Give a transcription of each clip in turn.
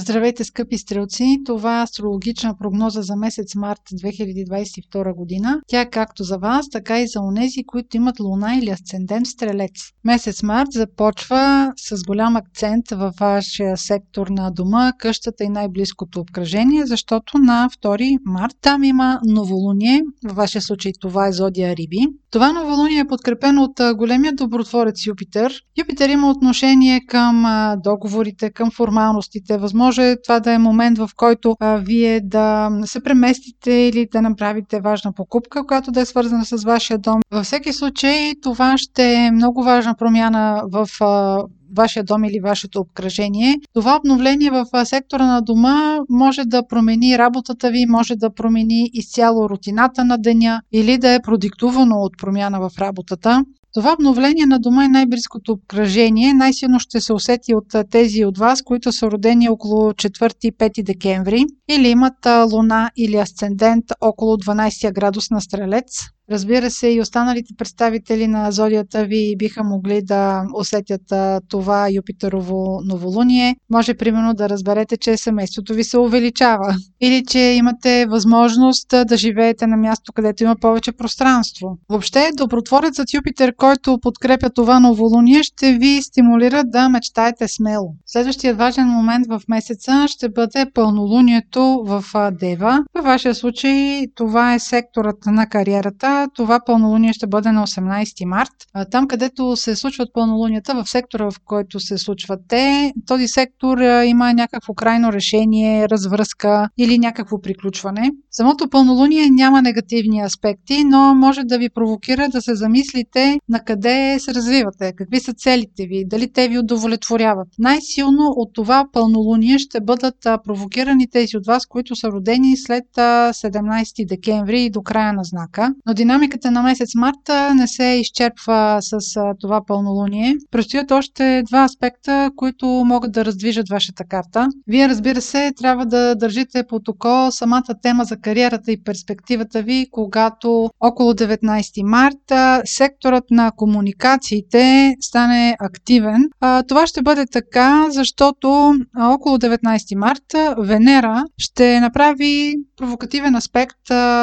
Здравейте, скъпи стрелци! Това е астрологична прогноза за месец март 2022 година. Тя е както за вас, така и за онези, които имат луна или асцендент стрелец. Месец март започва с голям акцент във вашия сектор на дома, къщата и най-близкото обкръжение, защото на 2 март там има новолуние, във вашия случай това е зодия Риби. Това новолуние е подкрепено от големия добротворец Юпитер. Юпитер има отношение към договорите, към формалностите, възможно може това да е момент, в който вие да се преместите или да направите важна покупка, която да е свързана с вашия дом. Във всеки случай това ще е много важна промяна в вашия дом или вашето обкръжение. Това обновление в сектора на дома може да промени работата ви, може да промени изцяло рутината на деня или да е продиктувано от промяна в работата. Това обновление на дома и най-близкото обкръжение най-силно ще се усети от тези от вас, които са родени около 4-5 декември или имат луна или асцендент около 12 градус на стрелец. Разбира се, и останалите представители на зодията ви биха могли да усетят това Юпитерово новолуние. Може примерно да разберете, че семейството ви се увеличава или че имате възможност да живеете на място, където има повече пространство. Въобще, добротворецът Юпитер, който подкрепя това новолуние, ще ви стимулира да мечтаете смело. Следващият важен момент в месеца ще бъде пълнолунието в Дева. Във вашия случай това е секторът на кариерата, това пълнолуние ще бъде на 18 март. Там, където се случват пълнолунията, в сектора, в който се случват те, този сектор има някакво крайно решение, развръзка или някакво приключване. Самото пълнолуние няма негативни аспекти, но може да ви провокира да се замислите на къде се развивате, какви са целите ви, дали те ви удовлетворяват. Най-силно от това пълнолуние ще бъдат провокирани тези от вас, които са родени след 17 декември и до края на знака. Но динамиката на месец марта не се изчерпва с това пълнолуние. Предстоят още два аспекта, които могат да раздвижат вашата карта. Вие, разбира се, трябва да държите под око самата тема за кариерата и перспективата ви, когато около 19 марта секторът на комуникациите стане активен. Това ще бъде така, защото около 19 марта Венера ще направи провокативен аспект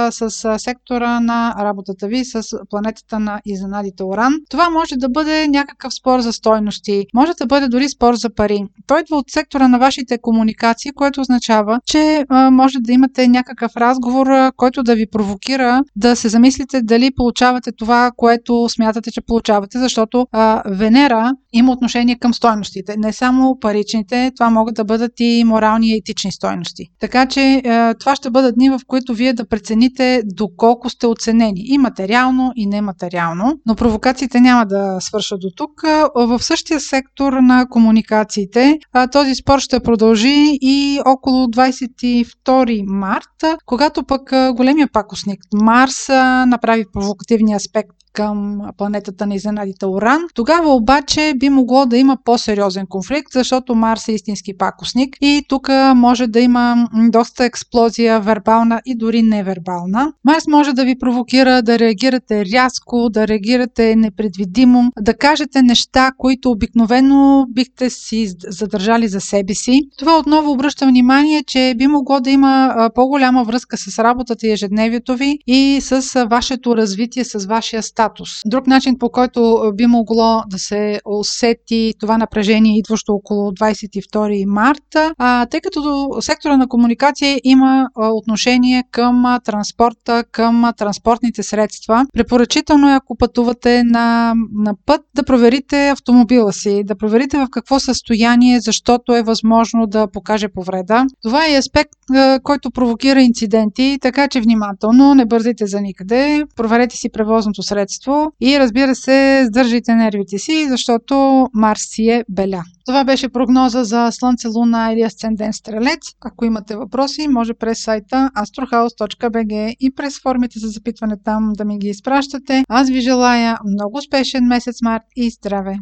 с сектора на работата ви с планетата на изненадите Оран. Това може да бъде някакъв спор за стойности, може да бъде дори спор за пари. Той идва от сектора на вашите комуникации, което означава, че а, може да имате някакъв разговор, а, който да ви провокира да се замислите дали получавате това, което смятате, че получавате, защото а, Венера има отношение към стойностите. Не само паричните, това могат да бъдат и морални и етични стойности. Така че а, това ще бъдат дни, в които вие да прецените доколко сте оценени и материално, и нематериално. Но провокациите няма да свършат до тук. В същия сектор на комуникациите този спор ще продължи и около 22 марта, когато пък големия пакосник Марс направи провокативния аспект към планетата на изненадите Оран. Тогава обаче би могло да има по-сериозен конфликт, защото Марс е истински пакосник и тук може да има доста експлозия, вербална и дори невербална. Марс може да ви провокира да реагирате рязко, да реагирате непредвидимо, да кажете неща, които обикновено бихте си задържали за себе си. Това отново обръща внимание, че би могло да има по-голяма връзка с работата и ежедневието ви и с вашето развитие, с вашия статус статус. Друг начин, по който би могло да се усети това напрежение, идващо около 22 марта, а, тъй като сектора на комуникация има отношение към транспорта, към транспортните средства. Препоръчително е, ако пътувате на, на път, да проверите автомобила си, да проверите в какво състояние, защото е възможно да покаже повреда. Това е аспект, който провокира инциденти, така че внимателно, не бързите за никъде, проверете си превозното средство средство и разбира се, сдържайте нервите си, защото Марс си е беля. Това беше прогноза за Слънце, Луна или Асцендент Стрелец. Ако имате въпроси, може през сайта astrohouse.bg и през формите за запитване там да ми ги изпращате. Аз ви желая много успешен месец март и здраве!